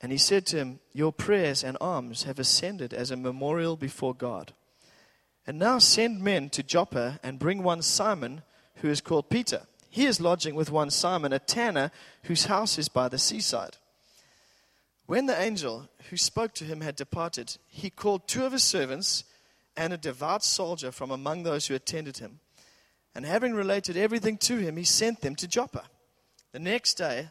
And he said to him, Your prayers and alms have ascended as a memorial before God. And now send men to Joppa and bring one Simon, who is called Peter. He is lodging with one Simon, a tanner, whose house is by the seaside. When the angel who spoke to him had departed, he called two of his servants and a devout soldier from among those who attended him. And having related everything to him, he sent them to Joppa. The next day,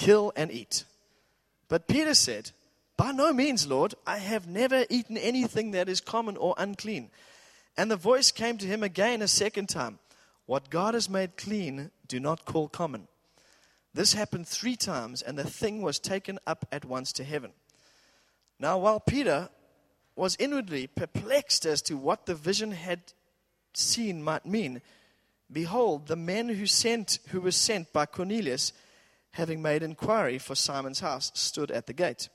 kill and eat. But Peter said, By no means, Lord, I have never eaten anything that is common or unclean. And the voice came to him again a second time What God has made clean, do not call common. This happened three times, and the thing was taken up at once to heaven. Now, while Peter was inwardly perplexed as to what the vision had seen might mean, behold, the men who sent who were sent by Cornelius, having made inquiry for Simon's house, stood at the gate,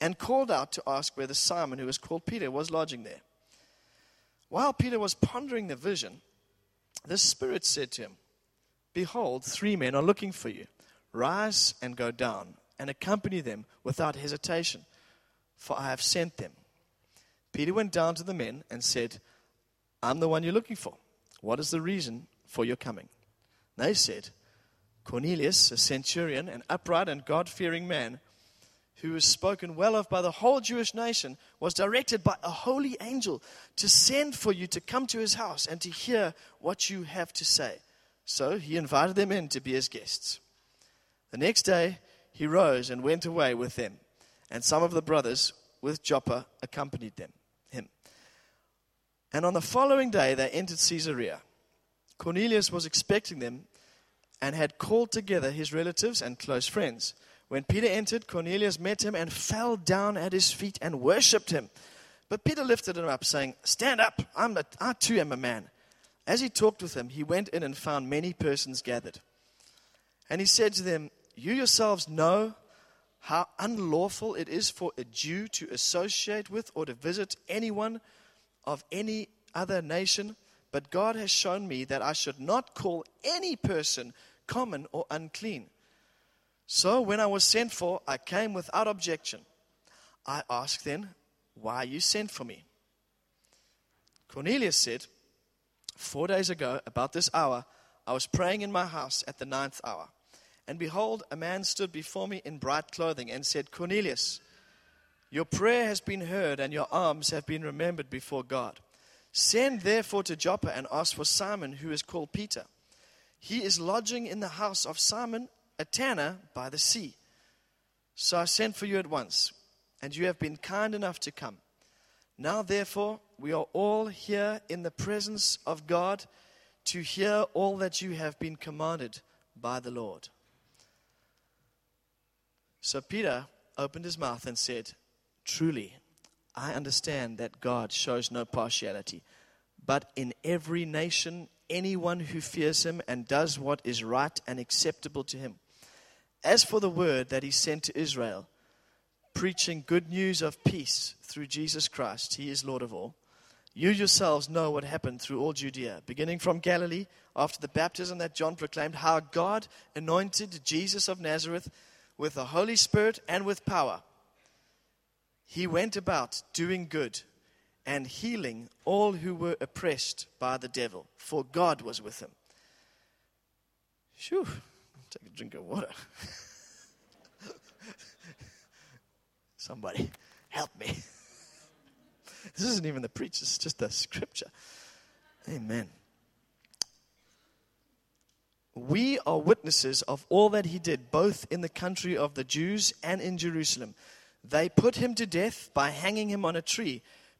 and called out to ask whether Simon, who was called Peter, was lodging there. While Peter was pondering the vision, the Spirit said to him, Behold, three men are looking for you. Rise and go down, and accompany them without hesitation, for I have sent them. Peter went down to the men and said, I'm the one you're looking for. What is the reason for your coming? They said, Cornelius, a centurion, an upright and God fearing man, who was spoken well of by the whole Jewish nation, was directed by a holy angel to send for you to come to his house and to hear what you have to say. So he invited them in to be his guests. The next day, he rose and went away with them, and some of the brothers with Joppa accompanied them, him. And on the following day, they entered Caesarea. Cornelius was expecting them and had called together his relatives and close friends. When Peter entered, Cornelius met him and fell down at his feet and worshipped him. But Peter lifted him up, saying, Stand up, I'm a, I too am a man. As he talked with him, he went in and found many persons gathered. And he said to them, you yourselves know how unlawful it is for a Jew to associate with or to visit anyone of any other nation, but God has shown me that I should not call any person common or unclean. So when I was sent for, I came without objection. I asked then, Why you sent for me? Cornelius said, Four days ago, about this hour, I was praying in my house at the ninth hour. And behold, a man stood before me in bright clothing and said, Cornelius, your prayer has been heard and your alms have been remembered before God. Send therefore to Joppa and ask for Simon, who is called Peter. He is lodging in the house of Simon, a tanner by the sea. So I sent for you at once, and you have been kind enough to come. Now, therefore, we are all here in the presence of God to hear all that you have been commanded by the Lord. So Peter opened his mouth and said, Truly, I understand that God shows no partiality, but in every nation, anyone who fears him and does what is right and acceptable to him. As for the word that he sent to Israel, preaching good news of peace through Jesus Christ, he is Lord of all. You yourselves know what happened through all Judea, beginning from Galilee after the baptism that John proclaimed, how God anointed Jesus of Nazareth with the Holy Spirit and with power. He went about doing good and healing all who were oppressed by the devil, for God was with him. Phew, take a drink of water. Somebody, help me. this isn't even the preach, it's just the scripture. Amen. We are witnesses of all that he did, both in the country of the Jews and in Jerusalem. They put him to death by hanging him on a tree,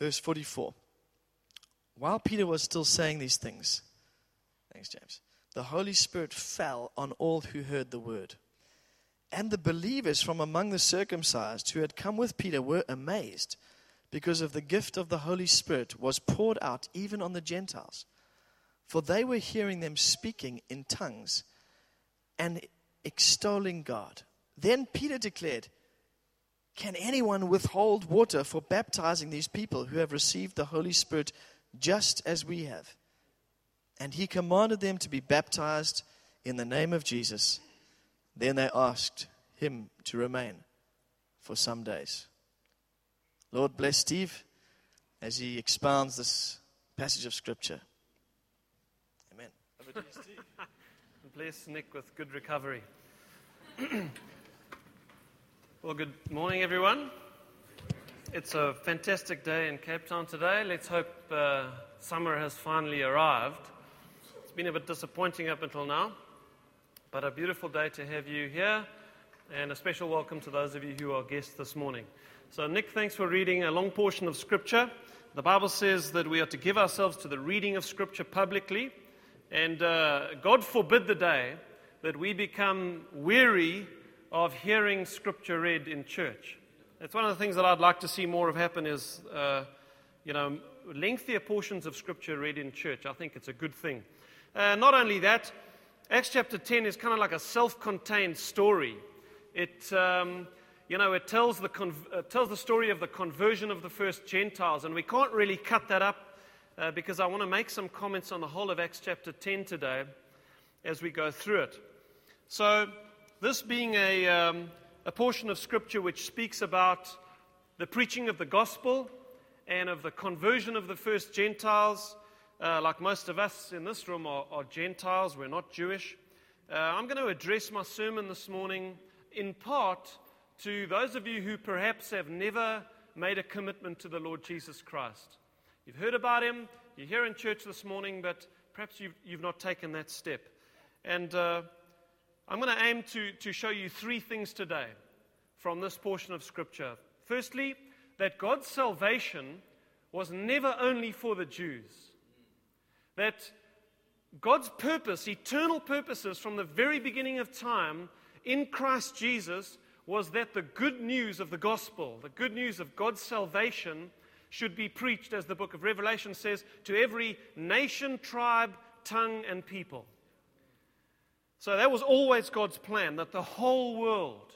Verse 44. While Peter was still saying these things, thanks, James, the Holy Spirit fell on all who heard the word. And the believers from among the circumcised who had come with Peter were amazed because of the gift of the Holy Spirit was poured out even on the Gentiles for they were hearing them speaking in tongues and extolling God. Then Peter declared, Can anyone withhold water for baptizing these people who have received the Holy Spirit just as we have? And he commanded them to be baptized in the name of Jesus. Then they asked him to remain for some days. Lord bless Steve as he expounds this passage of Scripture. Amen. Bless Nick with good recovery. well, good morning, everyone. It's a fantastic day in Cape Town today. Let's hope uh, summer has finally arrived. It's been a bit disappointing up until now, but a beautiful day to have you here, and a special welcome to those of you who are guests this morning. So, Nick, thanks for reading a long portion of Scripture. The Bible says that we are to give ourselves to the reading of Scripture publicly and uh, God forbid the day that we become weary of hearing scripture read in church. That's one of the things that I'd like to see more of happen is, uh, you know, lengthier portions of scripture read in church. I think it's a good thing. Uh, not only that, Acts chapter 10 is kind of like a self contained story. It, um, you know, it tells the, uh, tells the story of the conversion of the first Gentiles, and we can't really cut that up uh, because I want to make some comments on the whole of Acts chapter 10 today as we go through it. So, this being a, um, a portion of scripture which speaks about the preaching of the gospel and of the conversion of the first Gentiles, uh, like most of us in this room are, are Gentiles, we're not Jewish. Uh, I'm going to address my sermon this morning in part to those of you who perhaps have never made a commitment to the Lord Jesus Christ. You've heard about him, you're here in church this morning, but perhaps you've, you've not taken that step. And uh, I'm going to aim to, to show you three things today from this portion of Scripture. Firstly, that God's salvation was never only for the Jews, that God's purpose, eternal purposes from the very beginning of time in Christ Jesus, was that the good news of the gospel, the good news of God's salvation, should be preached, as the book of Revelation says, to every nation, tribe, tongue, and people. So that was always God's plan that the whole world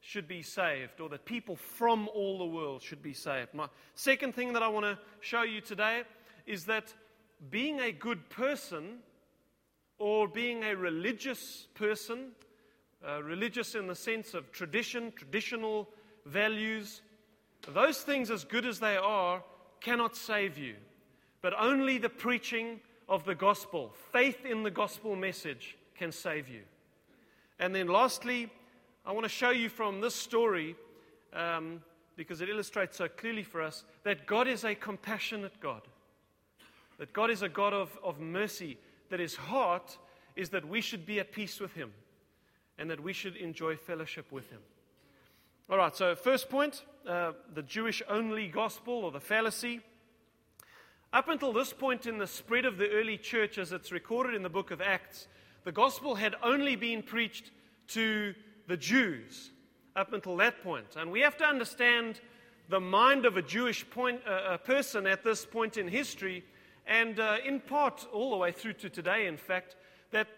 should be saved, or that people from all the world should be saved. My second thing that I want to show you today is that being a good person or being a religious person, uh, religious in the sense of tradition, traditional values, those things, as good as they are, cannot save you, but only the preaching of the gospel, faith in the gospel message, can save you. And then, lastly, I want to show you from this story, um, because it illustrates so clearly for us, that God is a compassionate God. That God is a God of, of mercy, that his heart is that we should be at peace with him and that we should enjoy fellowship with him. All right, so first point uh, the Jewish only gospel or the fallacy. Up until this point in the spread of the early church, as it's recorded in the book of Acts, the gospel had only been preached to the Jews up until that point. And we have to understand the mind of a Jewish point, uh, a person at this point in history, and uh, in part all the way through to today, in fact, that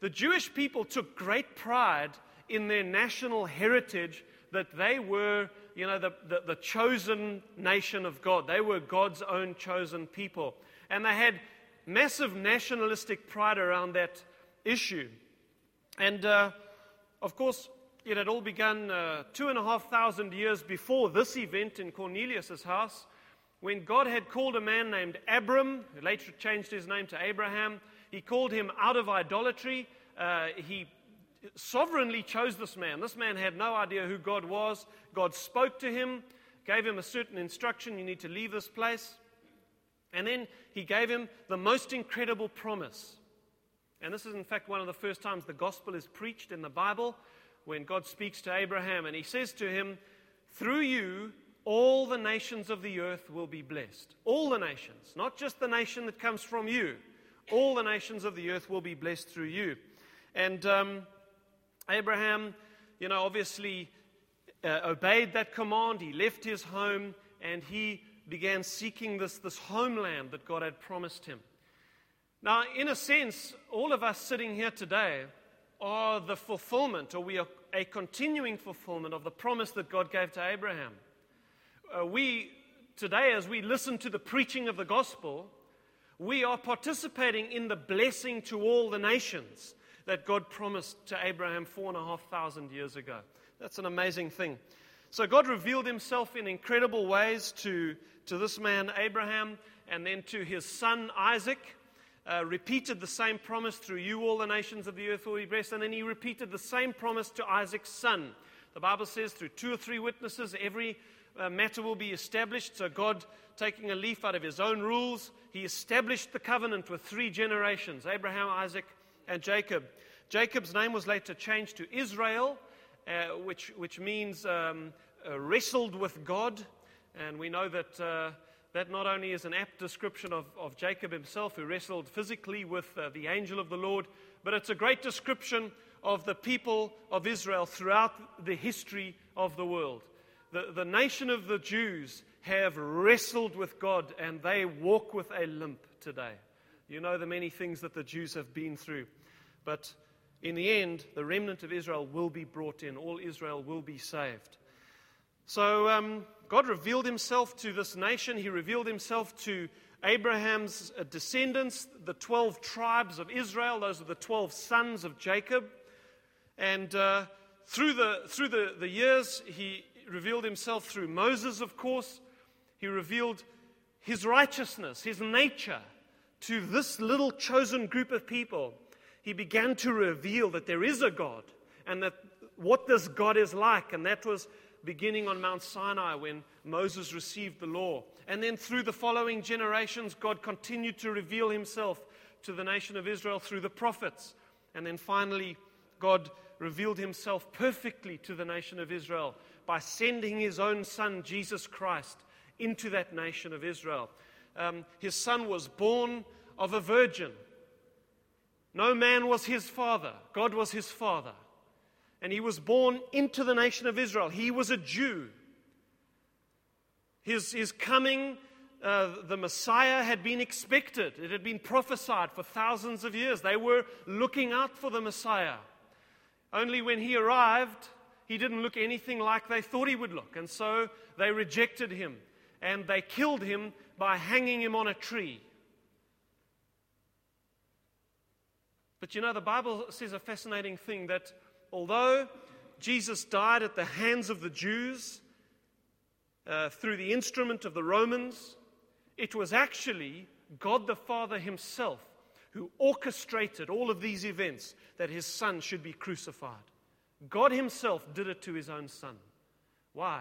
the Jewish people took great pride in their national heritage that they were, you know, the, the, the chosen nation of God. They were God's own chosen people. And they had massive nationalistic pride around that issue. And uh, of course, it had all begun uh, two and a half thousand years before this event in Cornelius' house, when God had called a man named Abram, who later changed his name to Abraham. He called him out of idolatry. Uh, he sovereignly chose this man. This man had no idea who God was. God spoke to him, gave him a certain instruction you need to leave this place. And then he gave him the most incredible promise. And this is, in fact, one of the first times the gospel is preached in the Bible when God speaks to Abraham. And he says to him, Through you, all the nations of the earth will be blessed. All the nations, not just the nation that comes from you. All the nations of the earth will be blessed through you. And um, Abraham, you know, obviously uh, obeyed that command. He left his home and he began seeking this, this homeland that God had promised him. Now, in a sense, all of us sitting here today are the fulfillment, or we are a continuing fulfillment of the promise that God gave to Abraham. Uh, we, today, as we listen to the preaching of the gospel, we are participating in the blessing to all the nations that God promised to Abraham four and a half thousand years ago. That's an amazing thing. So God revealed himself in incredible ways to, to this man, Abraham, and then to his son, Isaac. Uh, repeated the same promise through you, all the nations of the earth will be blessed. And then he repeated the same promise to Isaac's son. The Bible says, through two or three witnesses, every uh, matter will be established. So, God, taking a leaf out of his own rules, he established the covenant with three generations Abraham, Isaac, and Jacob. Jacob's name was later changed to Israel, uh, which, which means um, uh, wrestled with God. And we know that uh, that not only is an apt description of, of Jacob himself, who wrestled physically with uh, the angel of the Lord, but it's a great description of the people of Israel throughout the history of the world. The, the nation of the Jews have wrestled with God and they walk with a limp today. You know the many things that the Jews have been through. But in the end, the remnant of Israel will be brought in. All Israel will be saved. So um, God revealed himself to this nation. He revealed himself to Abraham's uh, descendants, the 12 tribes of Israel. Those are the 12 sons of Jacob. And uh, through, the, through the, the years, he revealed himself through Moses, of course. He revealed his righteousness, his nature to this little chosen group of people he began to reveal that there is a God and that what this God is like. And that was beginning on Mount Sinai when Moses received the law. And then through the following generations, God continued to reveal himself to the nation of Israel through the prophets. And then finally, God revealed himself perfectly to the nation of Israel by sending his own son, Jesus Christ, into that nation of Israel. Um, his son was born of a virgin. No man was his father, God was his father. And he was born into the nation of Israel. He was a Jew. His, his coming, uh, the Messiah, had been expected. It had been prophesied for thousands of years. They were looking out for the Messiah. Only when he arrived, he didn't look anything like they thought he would look. And so they rejected him and they killed him by hanging him on a tree. But you know, the Bible says a fascinating thing that although Jesus died at the hands of the Jews uh, through the instrument of the Romans, it was actually God the Father Himself who orchestrated all of these events that His Son should be crucified. God Himself did it to His own Son. Why?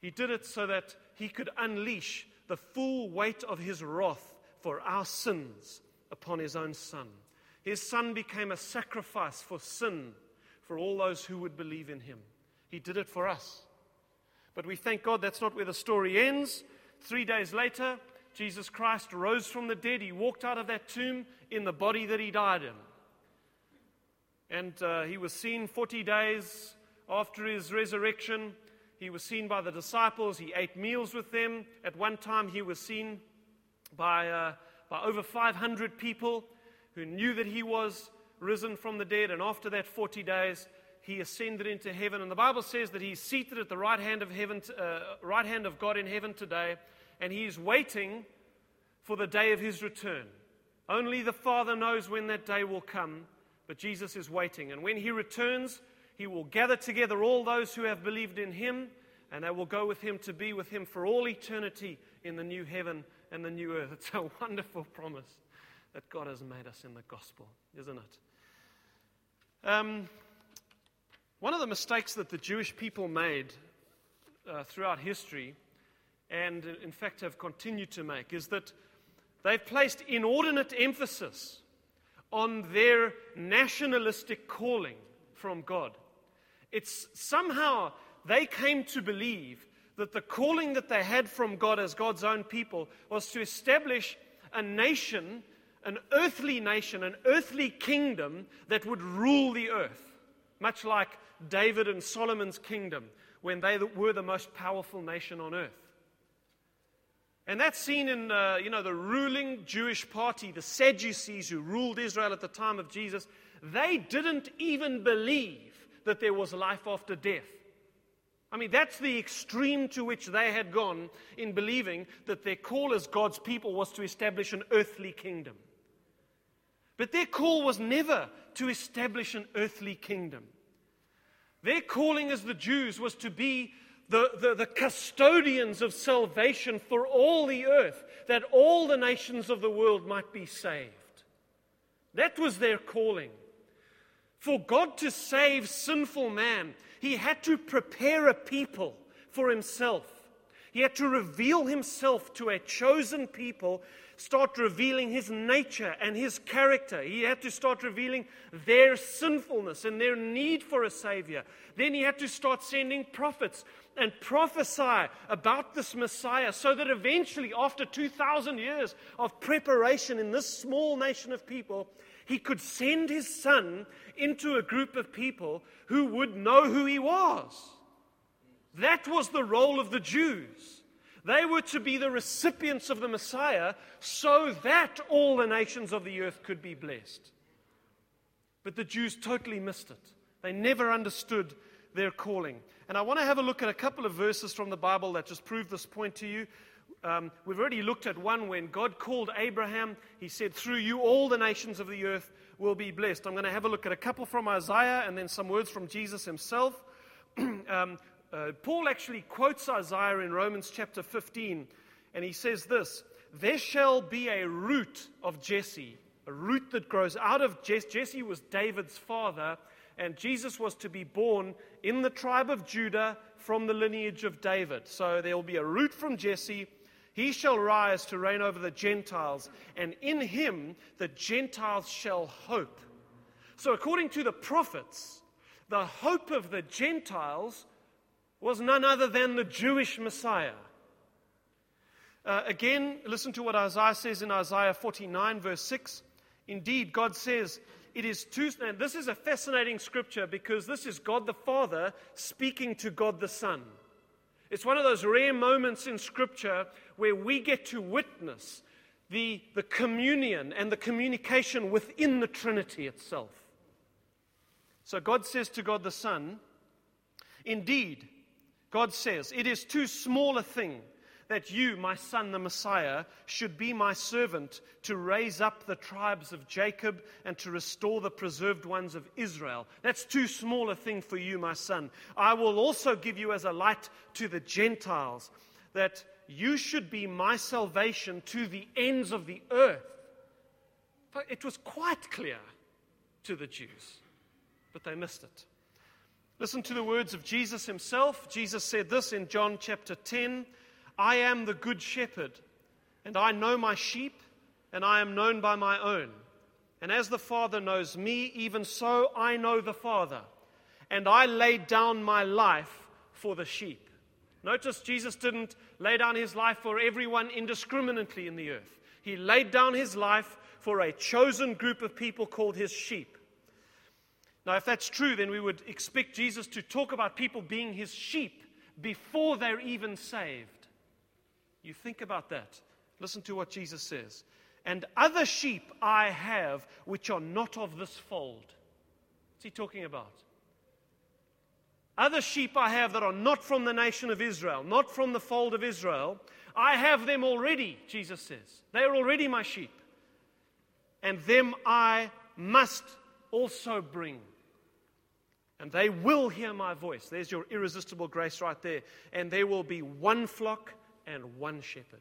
He did it so that He could unleash the full weight of His wrath for our sins upon His own Son. His son became a sacrifice for sin for all those who would believe in him. He did it for us. But we thank God that's not where the story ends. Three days later, Jesus Christ rose from the dead. He walked out of that tomb in the body that he died in. And uh, he was seen 40 days after his resurrection. He was seen by the disciples. He ate meals with them. At one time, he was seen by, uh, by over 500 people who knew that he was risen from the dead. And after that 40 days, he ascended into heaven. And the Bible says that he's seated at the right hand of heaven, uh, right hand of God in heaven today, and he is waiting for the day of his return. Only the Father knows when that day will come, but Jesus is waiting. And when he returns, he will gather together all those who have believed in him, and they will go with him to be with him for all eternity in the new heaven and the new earth. It's a wonderful promise that God has made us in the gospel, isn't it? Um, one of the mistakes that the Jewish people made uh, throughout history, and in fact have continued to make, is that they've placed inordinate emphasis on their nationalistic calling from God. It's somehow they came to believe that the calling that they had from God as God's own people was to establish a nation, an earthly nation, an earthly kingdom that would rule the earth, much like David and Solomon's kingdom when they were the most powerful nation on earth. And that's seen in, uh, you know, the ruling Jewish party, the Sadducees who ruled Israel at the time of Jesus. They didn't even believe that there was life after death. I mean, that's the extreme to which they had gone in believing that their call as God's people was to establish an earthly kingdom. But their call was never to establish an earthly kingdom. Their calling as the Jews was to be the, the, the, custodians of salvation for all the earth, that all the nations of the world might be saved. That was their calling. For God to save sinful man, he had to prepare a people for himself. He had to reveal himself to a chosen people, start revealing his nature and his character. He had to start revealing their sinfulness and their need for a savior. Then he had to start sending prophets and prophesy about this Messiah so that eventually, after 2,000 years of preparation in this small nation of people, he could send his son into a group of people who would know who he was. That was the role of the Jews. They were to be the recipients of the Messiah so that all the nations of the earth could be blessed. But the Jews totally missed it. They never understood their calling. And I want to have a look at a couple of verses from the Bible that just prove this point to you. Um, we've already looked at one when God called Abraham. He said, Through you, all the nations of the earth will be blessed. I'm going to have a look at a couple from Isaiah and then some words from Jesus himself. um, uh, Paul actually quotes Isaiah in Romans chapter 15, and he says this There shall be a root of Jesse, a root that grows out of Jesse. Jesse was David's father, and Jesus was to be born in the tribe of Judah from the lineage of David. So there will be a root from Jesse he shall rise to reign over the Gentiles, and in him the Gentiles shall hope. So, according to the prophets, the hope of the Gentiles was none other than the Jewish Messiah. Uh, again, listen to what Isaiah says in Isaiah 49, verse 6. Indeed, God says, it is too, and this is a fascinating scripture because this is God the Father speaking to God the Son. It's one of those rare moments in Scripture where we get to witness the, the communion and the communication within the Trinity itself. So God says to God the Son, Indeed, God says, it is too small a thing that you, my son, the Messiah, should be my servant to raise up the tribes of Jacob and to restore the preserved ones of Israel. That's too small a thing for you, my son. I will also give you as a light to the Gentiles, that you should be my salvation to the ends of the earth. But it was quite clear to the Jews, but they missed it. Listen to the words of Jesus himself. Jesus said this in John chapter 10. I am the good shepherd, and I know my sheep, and I am known by my own. And as the Father knows me, even so I know the Father. And I lay down my life for the sheep. Notice Jesus didn't lay down his life for everyone indiscriminately in the earth. He laid down his life for a chosen group of people called his sheep. Now, if that's true, then we would expect Jesus to talk about people being his sheep before they're even saved. You think about that. Listen to what Jesus says. And other sheep I have which are not of this fold. What's he talking about? Other sheep I have that are not from the nation of Israel, not from the fold of Israel. I have them already, Jesus says. They are already my sheep. And them I must also bring. And they will hear my voice. There's your irresistible grace right there. And there will be one flock and one shepherd.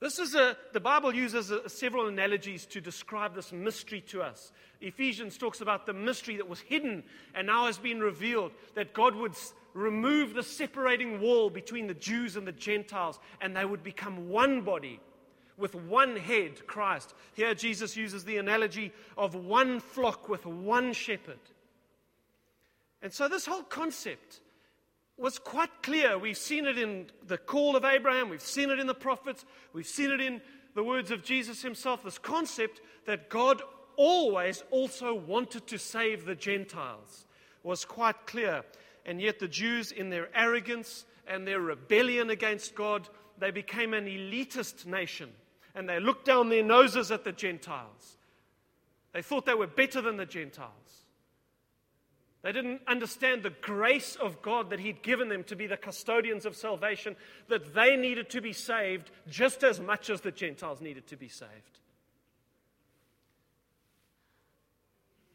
This is a, the Bible uses a, several analogies to describe this mystery to us. Ephesians talks about the mystery that was hidden and now has been revealed that God would remove the separating wall between the Jews and the Gentiles and they would become one body with one head, Christ. Here, Jesus uses the analogy of one flock with one shepherd. And so, this whole concept was quite clear. We've seen it in the call of Abraham, we've seen it in the prophets, we've seen it in the words of Jesus himself. This concept that God always also wanted to save the Gentiles was quite clear. And yet, the Jews, in their arrogance and their rebellion against God, they became an elitist nation. And they looked down their noses at the Gentiles. They thought they were better than the Gentiles. They didn't understand the grace of God that He'd given them to be the custodians of salvation, that they needed to be saved just as much as the Gentiles needed to be saved.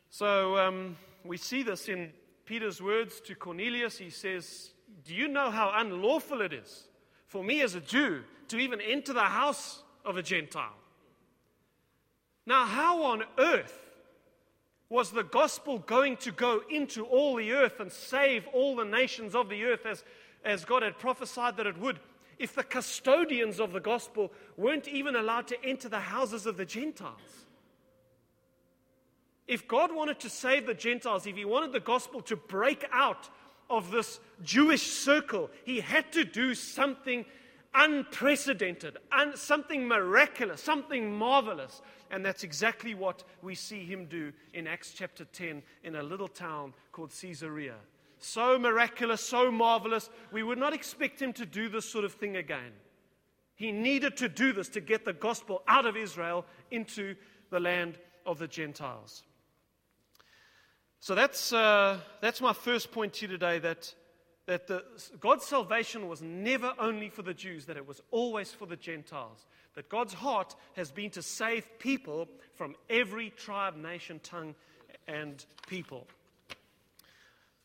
So um, we see this in Peter's words to Cornelius. He says, Do you know how unlawful it is for me as a Jew to even enter the house of a Gentile? Now, how on earth was the gospel going to go into all the earth and save all the nations of the earth as, as God had prophesied that it would? If the custodians of the gospel weren't even allowed to enter the houses of the Gentiles. If God wanted to save the Gentiles, if He wanted the gospel to break out of this Jewish circle, He had to do something unprecedented, un- something miraculous, something marvelous. And that's exactly what we see him do in Acts chapter 10 in a little town called Caesarea. So miraculous, so marvelous, we would not expect him to do this sort of thing again. He needed to do this to get the gospel out of Israel into the land of the Gentiles. So that's, uh, that's my first point to you today that that the, God's salvation was never only for the Jews, that it was always for the Gentiles. That God's heart has been to save people from every tribe, nation, tongue, and people.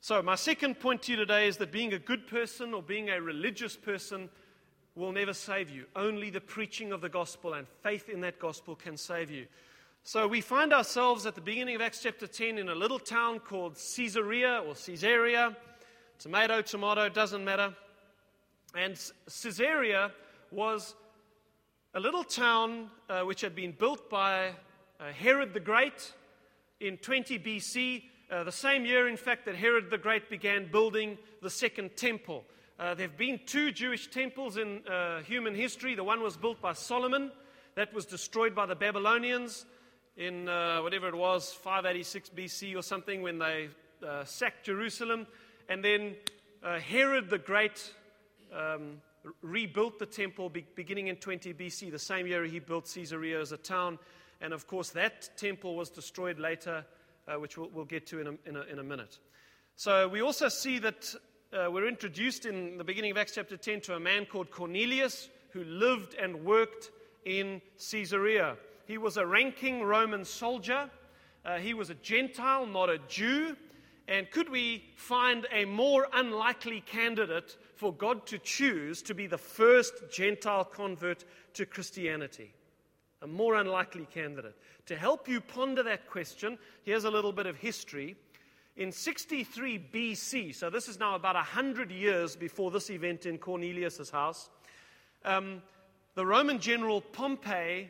So, my second point to you today is that being a good person or being a religious person will never save you. Only the preaching of the gospel and faith in that gospel can save you. So, we find ourselves at the beginning of Acts chapter 10 in a little town called Caesarea or Caesarea. Tomato, tomato, doesn't matter. And Caesarea was a little town uh, which had been built by uh, Herod the Great in 20 BC, uh, the same year, in fact, that Herod the Great began building the second temple. Uh, there have been two Jewish temples in uh, human history. The one was built by Solomon, that was destroyed by the Babylonians in uh, whatever it was, 586 BC or something, when they sacked Jerusalem. And then uh, Herod the Great um, rebuilt the temple be- beginning in 20 BC, the same year he built Caesarea as a town. And of course, that temple was destroyed later, uh, which we'll, we'll, get to in a, in, a, in a, minute. So we also see that uh, we're introduced in the beginning of Acts chapter 10 to a man called Cornelius who lived and worked in Caesarea. He was a ranking Roman soldier. Uh, he was a Gentile, not a Jew. And could we find a more unlikely candidate for God to choose to be the first Gentile convert to Christianity? A more unlikely candidate. To help you ponder that question, here's a little bit of history. In 63 BC, so this is now about 100 years before this event in Cornelius' house, um, the Roman general Pompey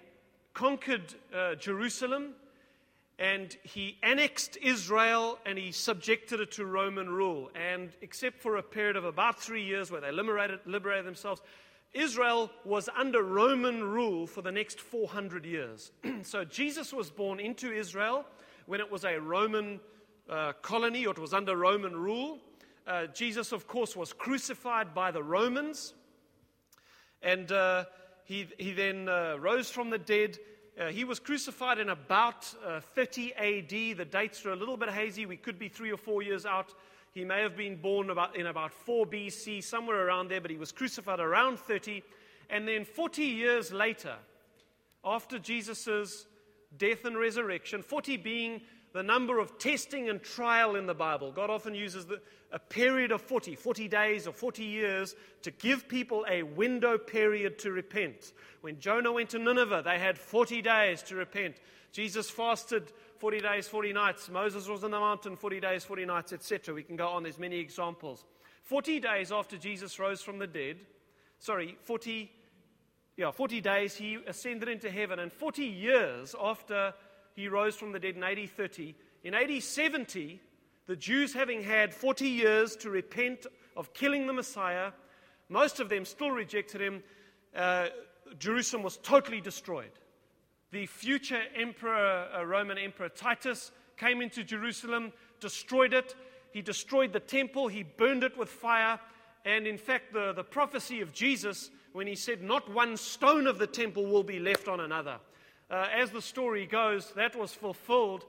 conquered uh, Jerusalem and he annexed Israel and he subjected it to Roman rule. And except for a period of about three years where they liberated, liberated themselves, Israel was under Roman rule for the next 400 years. so Jesus was born into Israel when it was a Roman uh, colony or it was under Roman rule. Uh, Jesus, of course, was crucified by the Romans. And uh, he, he then uh, rose from the dead Uh, he was crucified in about uh, 30 AD. The dates are a little bit hazy. We could be three or four years out. He may have been born about, in about 4 BC, somewhere around there, but he was crucified around 30. And then 40 years later, after Jesus' death and resurrection, 40 being the number of testing and trial in the Bible. God often uses the, a period of 40, 40 days or 40 years, to give people a window period to repent. When Jonah went to Nineveh, they had 40 days to repent. Jesus fasted 40 days, 40 nights. Moses was on the mountain 40 days, 40 nights, etc. We can go on, there's many examples. 40 days after Jesus rose from the dead, sorry, 40, yeah, 40 days he ascended into heaven, and 40 years after he rose from the dead in AD 30, in AD 70, the Jews having had 40 years to repent of killing the Messiah, most of them still rejected him. Uh, Jerusalem was totally destroyed. The future emperor, uh, Roman Emperor Titus, came into Jerusalem, destroyed it. He destroyed the temple, he burned it with fire. And in fact, the, the prophecy of Jesus, when he said, Not one stone of the temple will be left on another. Uh, as the story goes, that was fulfilled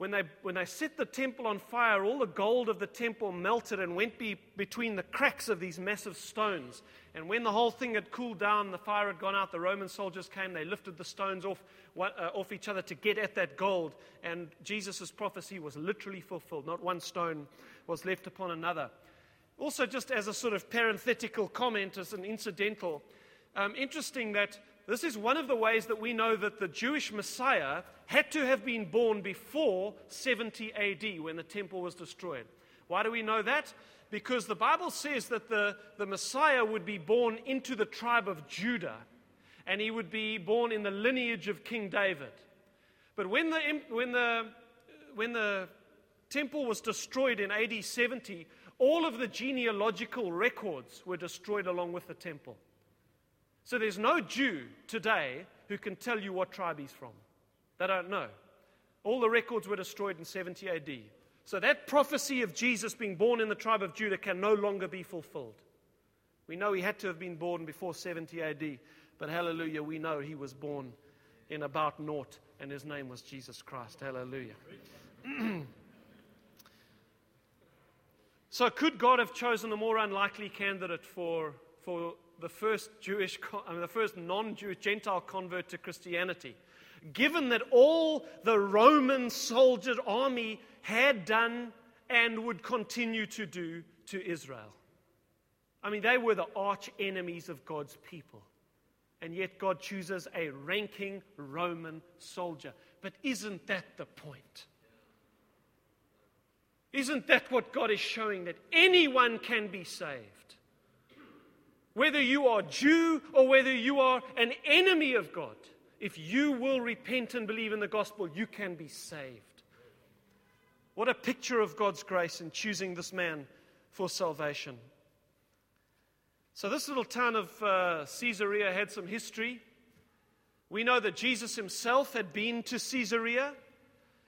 when they, when they set the temple on fire, all the gold of the temple melted and went be, between the cracks of these massive stones. And when the whole thing had cooled down, the fire had gone out, the Roman soldiers came, they lifted the stones off, uh, off each other to get at that gold. And Jesus' prophecy was literally fulfilled. Not one stone was left upon another. Also, just as a sort of parenthetical comment, as an incidental, um, interesting that this is one of the ways that we know that the Jewish Messiah had to have been born before 70 AD when the temple was destroyed. Why do we know that? Because the Bible says that the, the Messiah would be born into the tribe of Judah and he would be born in the lineage of King David. But when the, when the, when the temple was destroyed in AD 70, all of the genealogical records were destroyed along with the temple. So there's no Jew today who can tell you what tribe he's from. They don't know. All the records were destroyed in 70 AD. So that prophecy of Jesus being born in the tribe of Judah can no longer be fulfilled. We know he had to have been born before 70 AD, but hallelujah, we know he was born in about naught, and his name was Jesus Christ. Hallelujah. so, could God have chosen a more unlikely candidate for, for the first Jewish, I mean, the first non-Jewish Gentile convert to Christianity. Given that all the Roman soldier army had done and would continue to do to Israel. I mean, they were the arch enemies of God's people. And yet God chooses a ranking Roman soldier. But isn't that the point? Isn't that what God is showing? That anyone can be saved? Whether you are Jew or whether you are an enemy of God, if you will repent and believe in the gospel, you can be saved. What a picture of God's grace in choosing this man for salvation. So, this little town of uh, Caesarea had some history. We know that Jesus himself had been to Caesarea.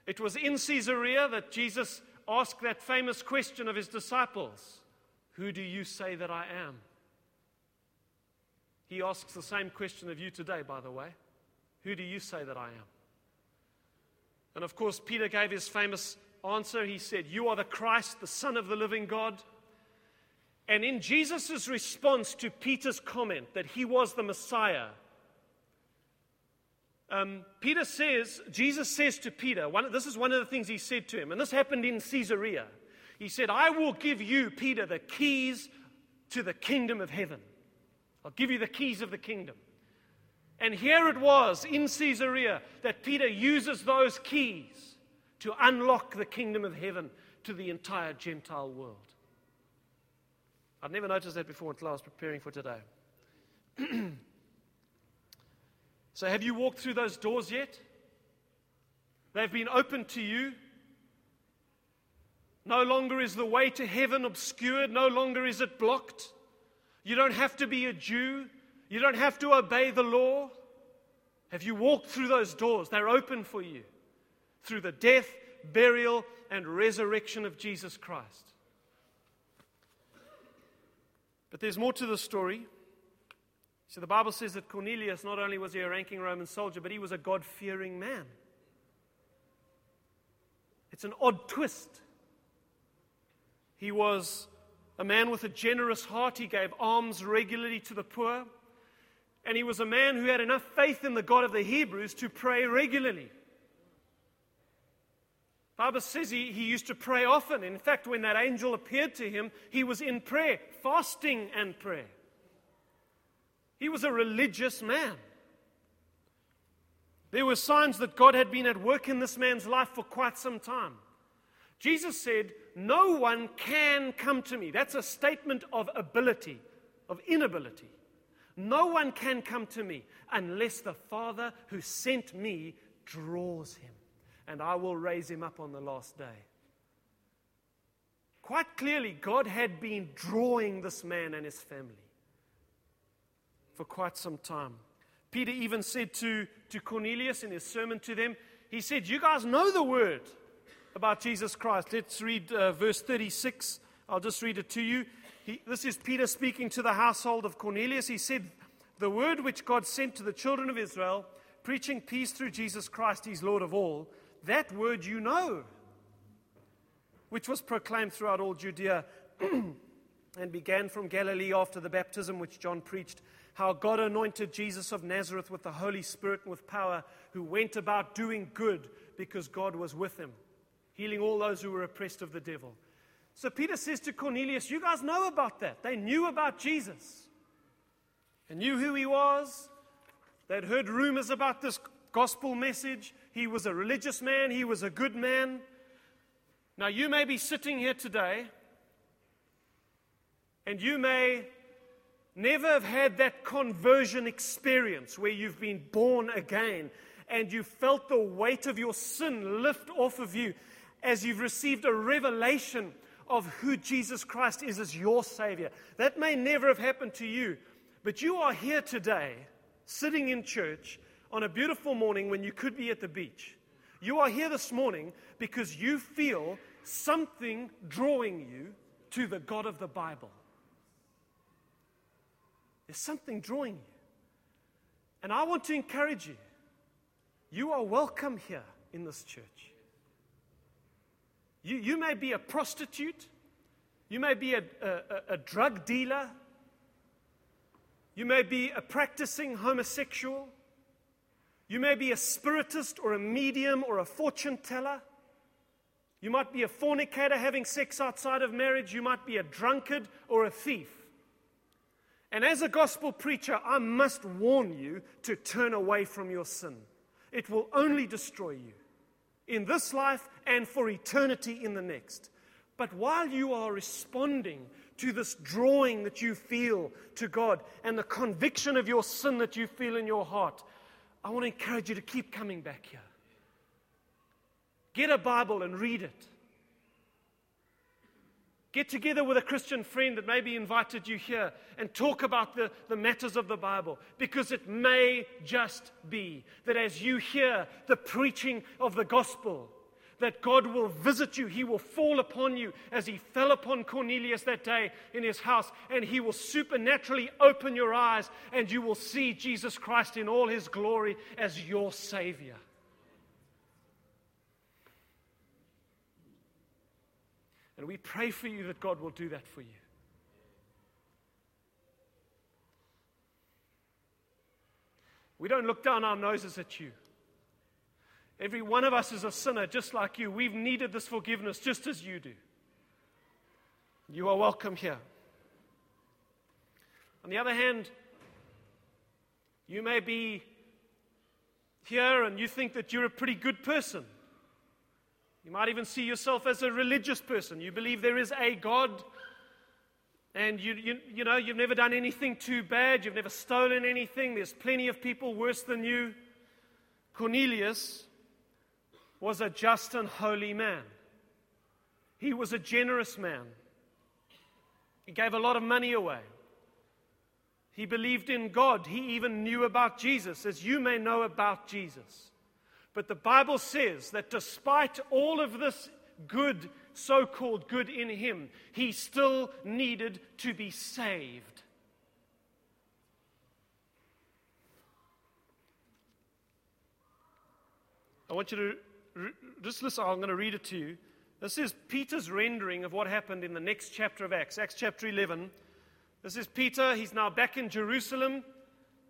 It was in Caesarea that Jesus asked that famous question of his disciples Who do you say that I am? He asks the same question of you today, by the way. Who do you say that I am? And of course, Peter gave his famous answer. He said, You are the Christ, the Son of the living God. And in Jesus' response to Peter's comment that he was the Messiah, um, Peter says, Jesus says to Peter, one, this is one of the things he said to him, and this happened in Caesarea. He said, I will give you, Peter, the keys to the kingdom of heaven. I'll give you the keys of the kingdom. And here it was in Caesarea that Peter uses those keys to unlock the kingdom of heaven to the entire Gentile world. I'd never noticed that before until I was preparing for today. so, have you walked through those doors yet? They've been opened to you. No longer is the way to heaven obscured, no longer is it blocked. You don't have to be a Jew. You don't have to obey the law. Have you walked through those doors? They're open for you through the death, burial, and resurrection of Jesus Christ. But there's more to the story. So the Bible says that Cornelius, not only was he a ranking Roman soldier, but he was a God fearing man. It's an odd twist. He was a man with a generous heart. He gave alms regularly to the poor. And he was a man who had enough faith in the God of the Hebrews to pray regularly. Bible says he, he used to pray often. In fact, when that angel appeared to him, he was in prayer, fasting and prayer. He was a religious man. There were signs that God had been at work in this man's life for quite some time. Jesus said, No one can come to me. That's a statement of ability, of inability. No one can come to me unless the Father who sent me draws him and I will raise him up on the last day. Quite clearly, God had been drawing this man and his family for quite some time. Peter even said to, to Cornelius in his sermon to them, he said, You guys know the word about Jesus Christ. Let's read uh, verse 36. I'll just read it to you. He, this is Peter speaking to the household of Cornelius. He said, The word which God sent to the children of Israel, preaching peace through Jesus Christ, he's Lord of all that word you know, which was proclaimed throughout all Judea and began from Galilee after the baptism which John preached, how God anointed Jesus of Nazareth with the Holy Spirit and with power, who went about doing good because God was with him, healing all those who were oppressed of the devil. So Peter says to Cornelius, You guys know about that. They knew about Jesus. They knew who he was. They'd heard rumors about this gospel message. He was a religious man, he was a good man. Now, you may be sitting here today, and you may never have had that conversion experience where you've been born again and you felt the weight of your sin lift off of you as you've received a revelation of who Jesus Christ is as your Savior. That may never have happened to you, but you are here today, sitting in church, on a beautiful morning when you could be at the beach. You are here this morning because you feel something drawing you to the God of the Bible. There's something drawing you. And I want to encourage you. You are welcome here in this church. You, you may be a prostitute, you may be a, a, a drug dealer, you may be a practicing homosexual. You may be a spiritist or a medium or a fortune teller. You might be a fornicator having sex outside of marriage. You might be a drunkard or a thief. And as a gospel preacher, I must warn you to turn away from your sin. It will only destroy you in this life and for eternity in the next. But while you are responding to this drawing that you feel to God and the conviction of your sin that you feel in your heart, I want to encourage you to keep coming back here. Get a Bible and read it. Get together with a Christian friend that maybe invited you here and talk about the, the matters of the Bible. Because it may just be that as you hear the preaching of the gospel, that God will visit you. He will fall upon you as He fell upon Cornelius that day in his house, and He will supernaturally open your eyes, and you will see Jesus Christ in all His glory as your Savior. And we pray for you that God will do that for you. We don't look down our noses at you. Every one of us is a sinner just like you. We've needed this forgiveness just as you do. You are welcome here. On the other hand, you may be here and you think that you're a pretty good person. You might even see yourself as a religious person. You believe there is a God, and you, you, you know, you've never done anything too bad. You've never stolen anything. There's plenty of people worse than you. Cornelius was a just and holy man. He was a generous man. He gave a lot of money away. He believed in God. He even knew about Jesus, as you may know about Jesus. But the Bible says that despite all of this good, so called good in him, he still needed to be saved. I want you to just listen. I'm going to read it to you. This is Peter's rendering of what happened in the next chapter of Acts, Acts chapter 11. This is Peter. He's now back in Jerusalem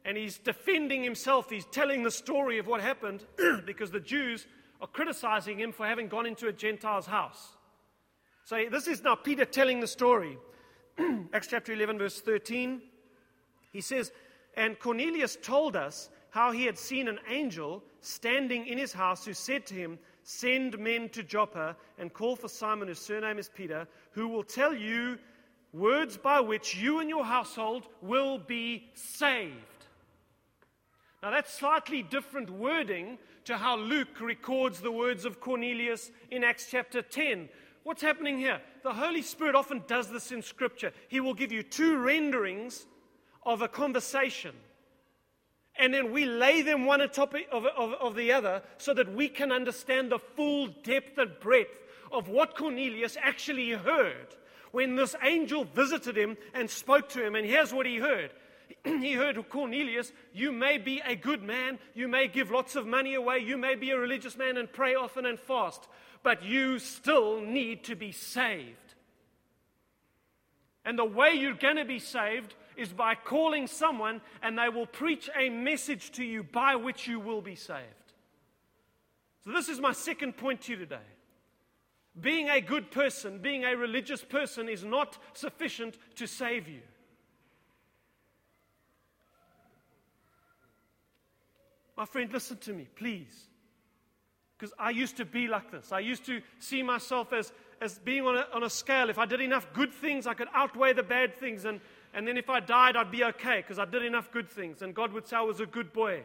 and he's defending himself. He's telling the story of what happened because the Jews are criticizing him for having gone into a Gentile's house. So this is now Peter telling the story. Acts chapter 11, verse 13. He says, And Cornelius told us how he had seen an angel standing in his house who said to him, Send men to Joppa and call for Simon, whose surname is Peter, who will tell you words by which you and your household will be saved. Now, that's slightly different wording to how Luke records the words of Cornelius in Acts chapter 10. What's happening here? The Holy Spirit often does this in Scripture. He will give you two renderings of a conversation and then we lay them one on top of, of, of, the other so that we can understand the full depth and breadth of what Cornelius actually heard when this angel visited him and spoke to him. And here's what he heard he heard Cornelius, you may be a good man, you may give lots of money away, you may be a religious man and pray often and fast, but you still need to be saved. And the way you're going to be saved is by calling someone and they will preach a message to you by which you will be saved. So, this is my second point to you today. Being a good person, being a religious person, is not sufficient to save you. My friend, listen to me, please. Because I used to be like this. I used to see myself as, as being on a, on a scale. If I did enough good things, I could outweigh the bad things. And, and then if I died, I'd be okay because I did enough good things. And God would say I was a good boy.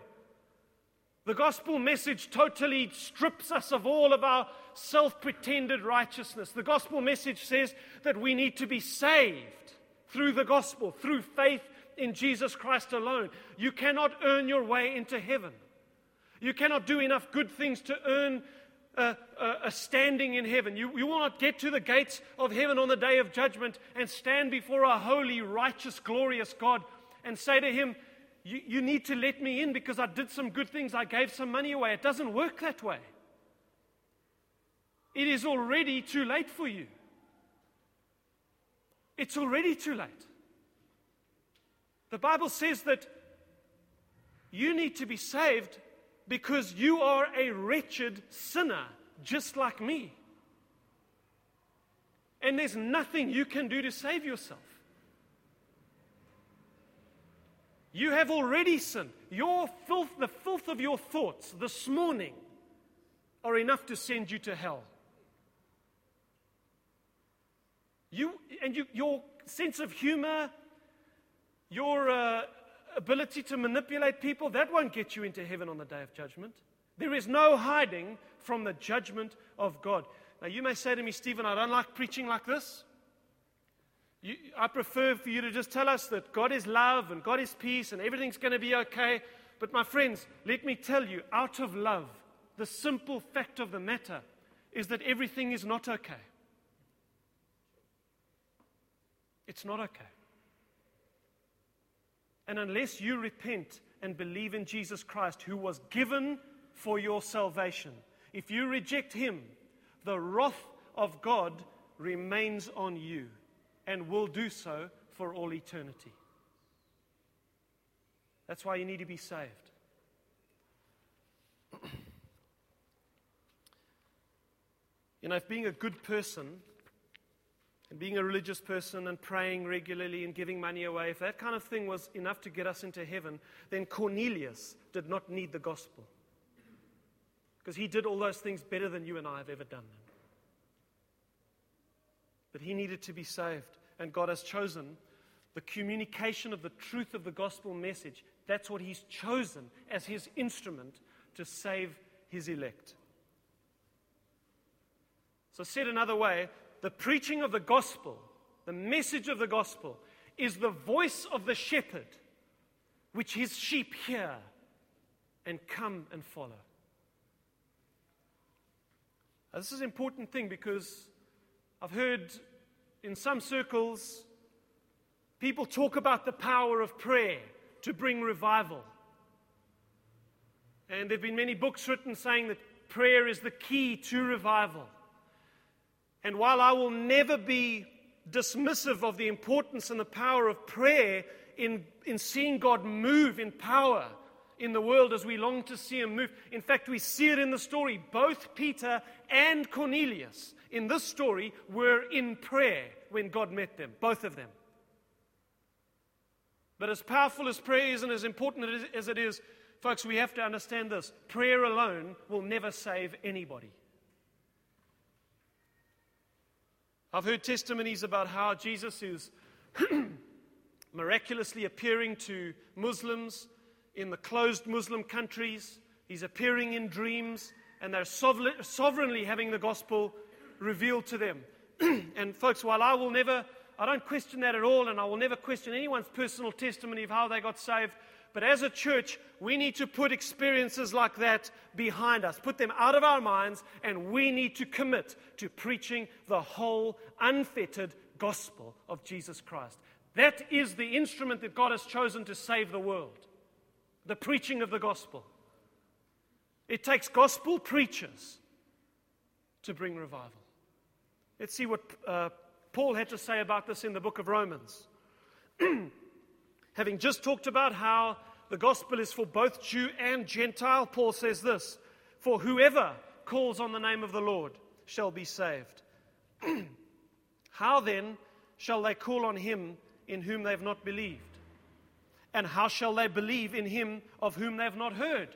The gospel message totally strips us of all of our self pretended righteousness. The gospel message says that we need to be saved through the gospel, through faith in Jesus Christ alone. You cannot earn your way into heaven. You cannot do enough good things to earn a, a, a, standing in heaven. You, you will not get to the gates of heaven on the day of judgment and stand before a holy, righteous, glorious God and say to Him, you, you need to let me in because I did some good things. I gave some money away. It doesn't work that way. It is already too late for you. It's already too late. The Bible says that you need to be saved because you are a wretched sinner just like me. And there's nothing you can do to save yourself. You have already sinned. Your filth, the filth of your thoughts this morning are enough to send you to hell. You, and you, your sense of humor, your uh, ability to manipulate people, that won't get you into heaven on the day of judgment. There is no hiding from the judgment of God. Now, you may say to me, Stephen, I don't like preaching like this. You, I prefer for you to just tell us that God is love and God is peace and everything's going to be okay. But, my friends, let me tell you, out of love, the simple fact of the matter is that everything is not okay. It's not okay. And unless you repent and believe in Jesus Christ, who was given for your salvation, if you reject him, the wrath of God remains on you and will do so for all eternity. That's why you need to be saved. you know, if being a good person and being a religious person and praying regularly and giving money away, if that kind of thing was enough to get us into heaven, then Cornelius did not need the gospel. Because he did all those things better than you and I have ever done them. But he needed to be saved. And God has chosen the communication of the truth of the gospel message. That's what he's chosen as his instrument to save his elect. So, said another way, the preaching of the gospel, the message of the gospel, is the voice of the shepherd, which his sheep hear and come and follow. Now, this is an important thing because I've heard in some circles people talk about the power of prayer to bring revival. And there have been many books written saying that prayer is the key to revival. And while I will never be dismissive of the importance and the power of prayer in, in seeing God move in power in the world as we long to see Him move, in fact, we see it in the story. Both Peter and Cornelius in this story were in prayer when God met them, both of them. But as powerful as prayer is and as important as it is, folks, we have to understand this prayer alone will never save anybody. I've heard testimonies about how Jesus is miraculously appearing to Muslims in the closed Muslim countries. He's appearing in dreams, and they're sovereignly having the gospel revealed to them. and, folks, while I will never, I don't question that at all, and I will never question anyone's personal testimony of how they got saved. But as a church, we need to put experiences like that behind us, put them out of our minds, and we need to commit to preaching the whole unfettered gospel of Jesus Christ. That is the instrument that God has chosen to save the world the preaching of the gospel. It takes gospel preachers to bring revival. Let's see what uh, Paul had to say about this in the book of Romans. Having just talked about how the gospel is for both Jew and Gentile, Paul says this For whoever calls on the name of the Lord shall be saved. how then shall they call on him in whom they have not believed? And how shall they believe in him of whom they have not heard?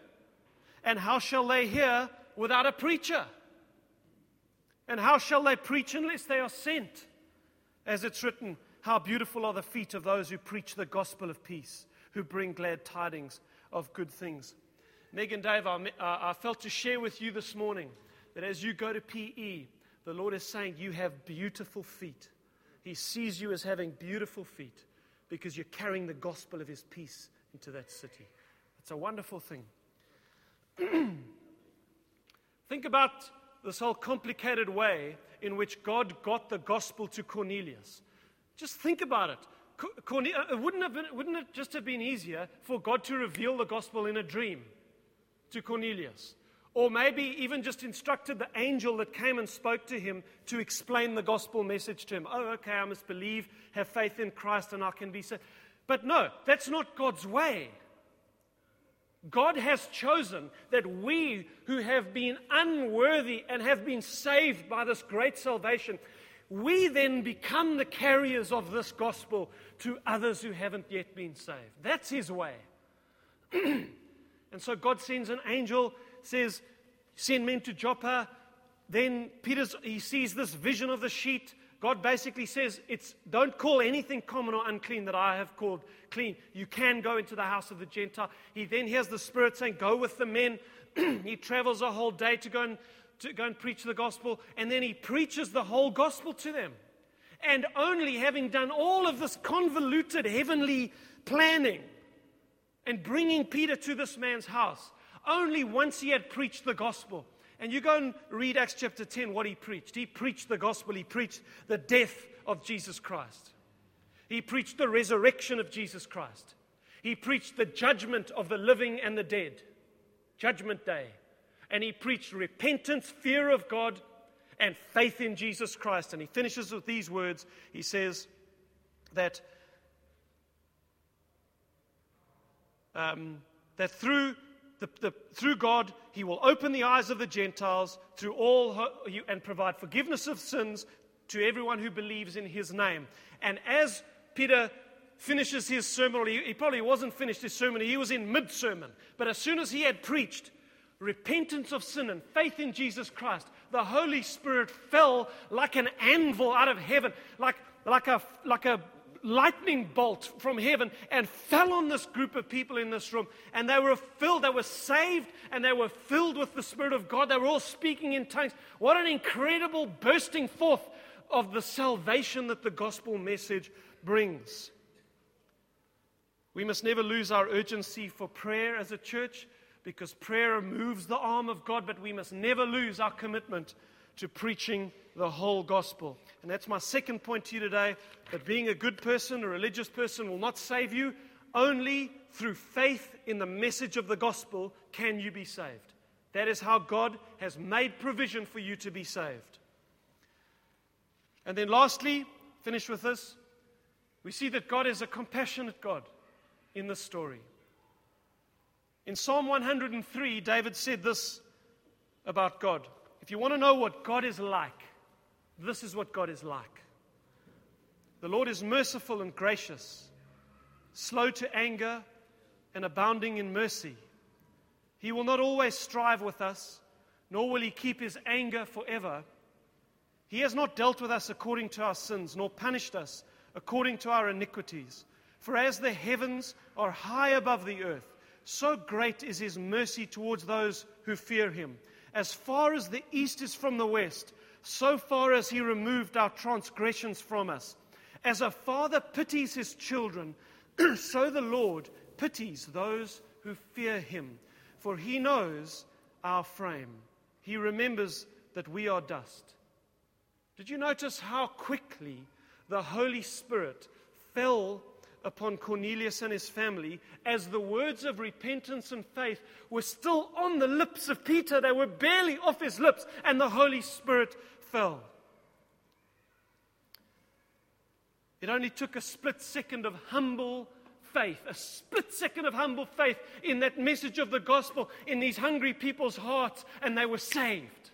And how shall they hear without a preacher? And how shall they preach unless they are sent? As it's written, how beautiful are the feet of those who preach the gospel of peace, who bring glad tidings of good things. Megan Dave, I, I felt to share with you this morning that as you go to PE, the Lord is saying you have beautiful feet. He sees you as having beautiful feet because you're carrying the gospel of His peace into that city. It's a wonderful thing. Think about this whole complicated way in which God got the gospel to Cornelius. Just think about it. Cornelius, uh, wouldn't, have been, wouldn't it just have been easier for God to reveal the gospel in a dream to Cornelius? Or maybe even just instructed the angel that came and spoke to him to explain the gospel message to him. Oh, okay, I must believe, have faith in Christ, and I can be saved. But no, that's not God's way. God has chosen that we who have been unworthy and have been saved by this great salvation, we then become the carriers of this gospel to others who haven't yet been saved. That's his way. and so God sends an angel, says, Send men to Joppa. Then Peter he sees this vision of the sheet. God basically says, it's, Don't call anything common or unclean that I have called clean. You can go into the house of the Gentile. He then hears the Spirit saying, Go with the men. he travels a whole day to go and to go and preach the gospel, and then he preaches the whole gospel to them. And only having done all of this convoluted heavenly planning and bringing Peter to this man's house, only once he had preached the gospel. And you go and read Acts chapter 10, what he preached. He preached the gospel, he preached the death of Jesus Christ, he preached the resurrection of Jesus Christ, he preached the judgment of the living and the dead, Judgment Day and he preached repentance, fear of God, and faith in Jesus Christ. And he finishes with these words. He says that, um, that through, the, the, through God, he will open the eyes of the Gentiles through all and provide forgiveness of sins to everyone who believes in his name. And as Peter finishes his sermon, he, he probably wasn't finished his sermon, he was in mid sermon. But as soon as he had preached, repentance of sin and faith in Jesus Christ, the Holy Spirit fell like an anvil out of heaven, like, like, a, like a lightning bolt from heaven, and fell on this group of people in this room. And they were filled, they were saved, and they were filled with the Spirit of God. They were all speaking in tongues. What an incredible bursting forth of the salvation that the gospel message brings. We must never lose our urgency for prayer as a church because prayer moves the arm of God, but we must never lose our commitment to preaching the whole gospel. And that's my second point to you today that being a good person, a religious person, will not save you. Only through faith in the message of the gospel can you be saved. That is how God has made provision for you to be saved. And then, lastly, finish with this. We see that God is a compassionate God in this story. In Psalm 103, David said this about God. If you want to know what God is like, this is what God is like. The Lord is merciful and gracious, slow to anger, and abounding in mercy. He will not always strive with us, nor will he keep his anger forever. He has not dealt with us according to our sins, nor punished us according to our iniquities. For as the heavens are high above the earth, so great is his mercy towards those who fear him. As far as the east is from the west, so far as he removed our transgressions from us. As a father pities his children, so the Lord pities those who fear him. For he knows our frame. He remembers that we are dust. Did you notice how quickly the Holy Spirit fell upon Cornelius and his family as the words of repentance and faith were still on the lips of Peter? They were barely off his lips, and the Holy Spirit fell. It only took a split second of humble faith, a split second of humble faith in that message of the gospel in these hungry people's hearts, and they were saved.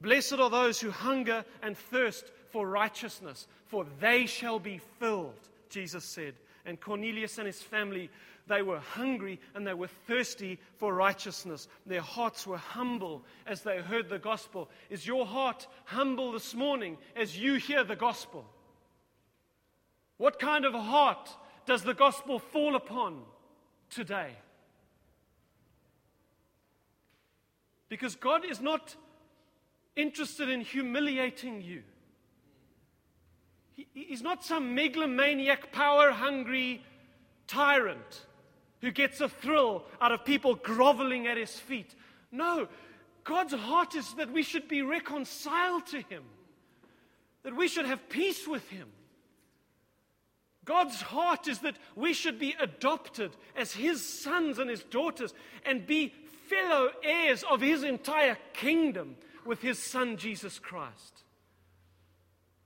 Blessed are those who hunger and thirst for righteousness, for they shall be filled, Jesus said. And Cornelius and his family, they were hungry and they were thirsty for righteousness. Their hearts were humble as they heard the gospel. Is your heart humble this morning as you hear the gospel? What kind of heart does the gospel fall upon today? Because God is not interested in humiliating you. He, he's not some megalomaniac, power hungry tyrant who gets a thrill out of people groveling at his feet. No, God's heart is that we should be reconciled to him, that we should have peace with him. God's heart is that we should be adopted as his sons and his daughters and be fellow heirs of his entire kingdom with his son Jesus Christ.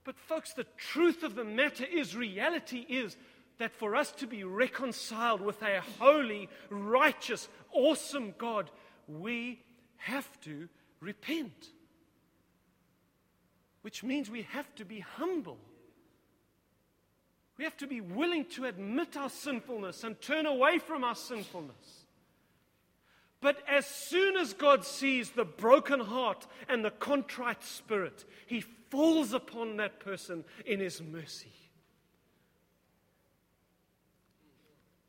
But, folks, the truth of the matter is, reality is that for us to be reconciled with a holy, righteous, awesome God, we have to repent. Which means we have to be humble. We have to be willing to admit our sinfulness and turn away from our sinfulness. But as soon as God sees the broken heart and the contrite spirit, He falls upon that person in His mercy.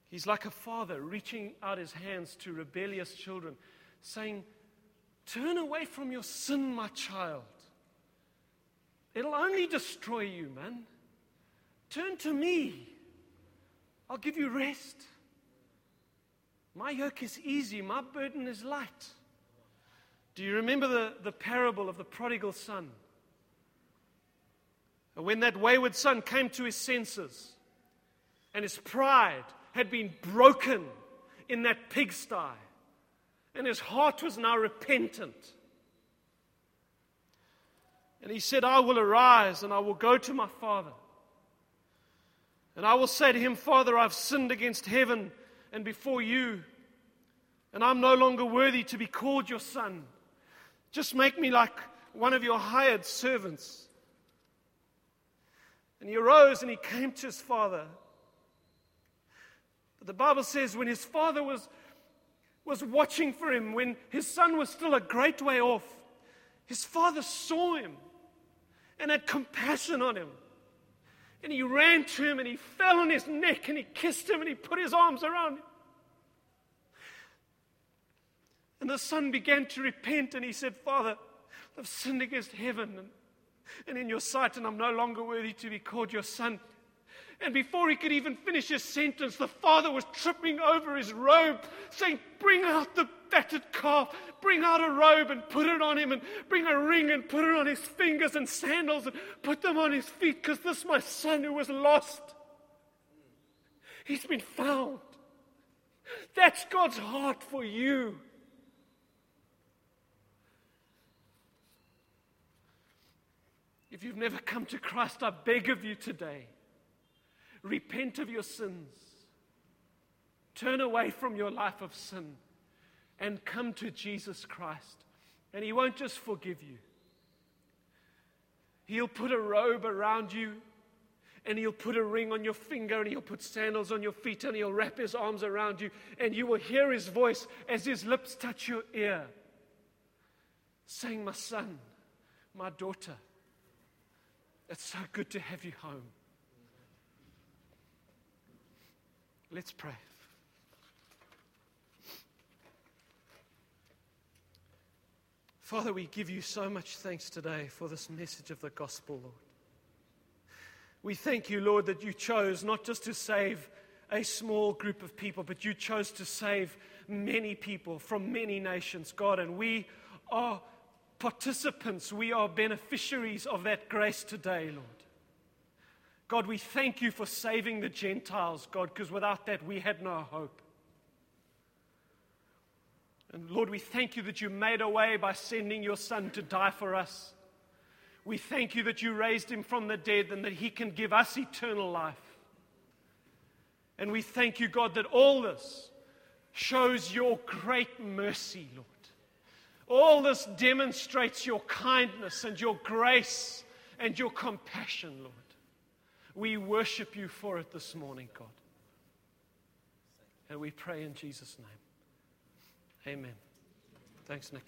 He's like a father reaching out his hands to rebellious children, saying, Turn away from your sin, my child. It'll only destroy you, man. Turn to me. I'll give you rest. My yoke is easy, my burden is light. Do you remember the, the parable of the prodigal son? When that wayward son came to his senses and his pride had been broken in that pigsty, and his heart was now repentant. And he said, I will arise and I will go to my father. And I will say to him, Father, I've sinned against heaven and before you, and I'm no longer worthy to be called your son. Just make me like one of your hired servants. And he arose and he came to his father. But the Bible says when his father was, was watching for him, when his son was still a great way off, his father saw him and had compassion on him. And he ran to him and he fell on his neck and he kissed him and he put his arms around him. And the son began to repent and he said, Father, I've sinned against heaven and in your sight, and I'm no longer worthy to be called your son. And before he could even finish his sentence, the father was tripping over his robe, saying, Bring out the fatted calf, bring out a robe and put it on him, and bring a ring and put it on his fingers, and sandals and put them on his feet, because this my son who was lost. He's been found. That's God's heart for you. If you've never come to Christ, I beg of you today repent of your sins, turn away from your life of sin, and come to Jesus Christ. And He won't just forgive you, He'll put a robe around you. And he'll put a ring on your finger, and he'll put sandals on your feet, and he'll wrap his arms around you, and you will hear his voice as his lips touch your ear, saying, My son, my daughter, it's so good to have you home. Let's pray. Father, we give you so much thanks today for this message of the gospel, Lord. We thank you, Lord, that you chose not just to save a small group of people, but you chose to save many people from many nations, God. And we are participants, we are beneficiaries of that grace today, Lord. God, we thank you for saving the Gentiles, God, because without that we had no hope. And Lord, we thank you that you made a way by sending your Son to die for us. We thank you that you raised him from the dead and that he can give us eternal life. And we thank you, God, that all this shows your great mercy, Lord. All this demonstrates your kindness and your grace and your compassion, Lord. We worship you for it this morning, God. And we pray in Jesus' name. Amen. Thanks, Nick.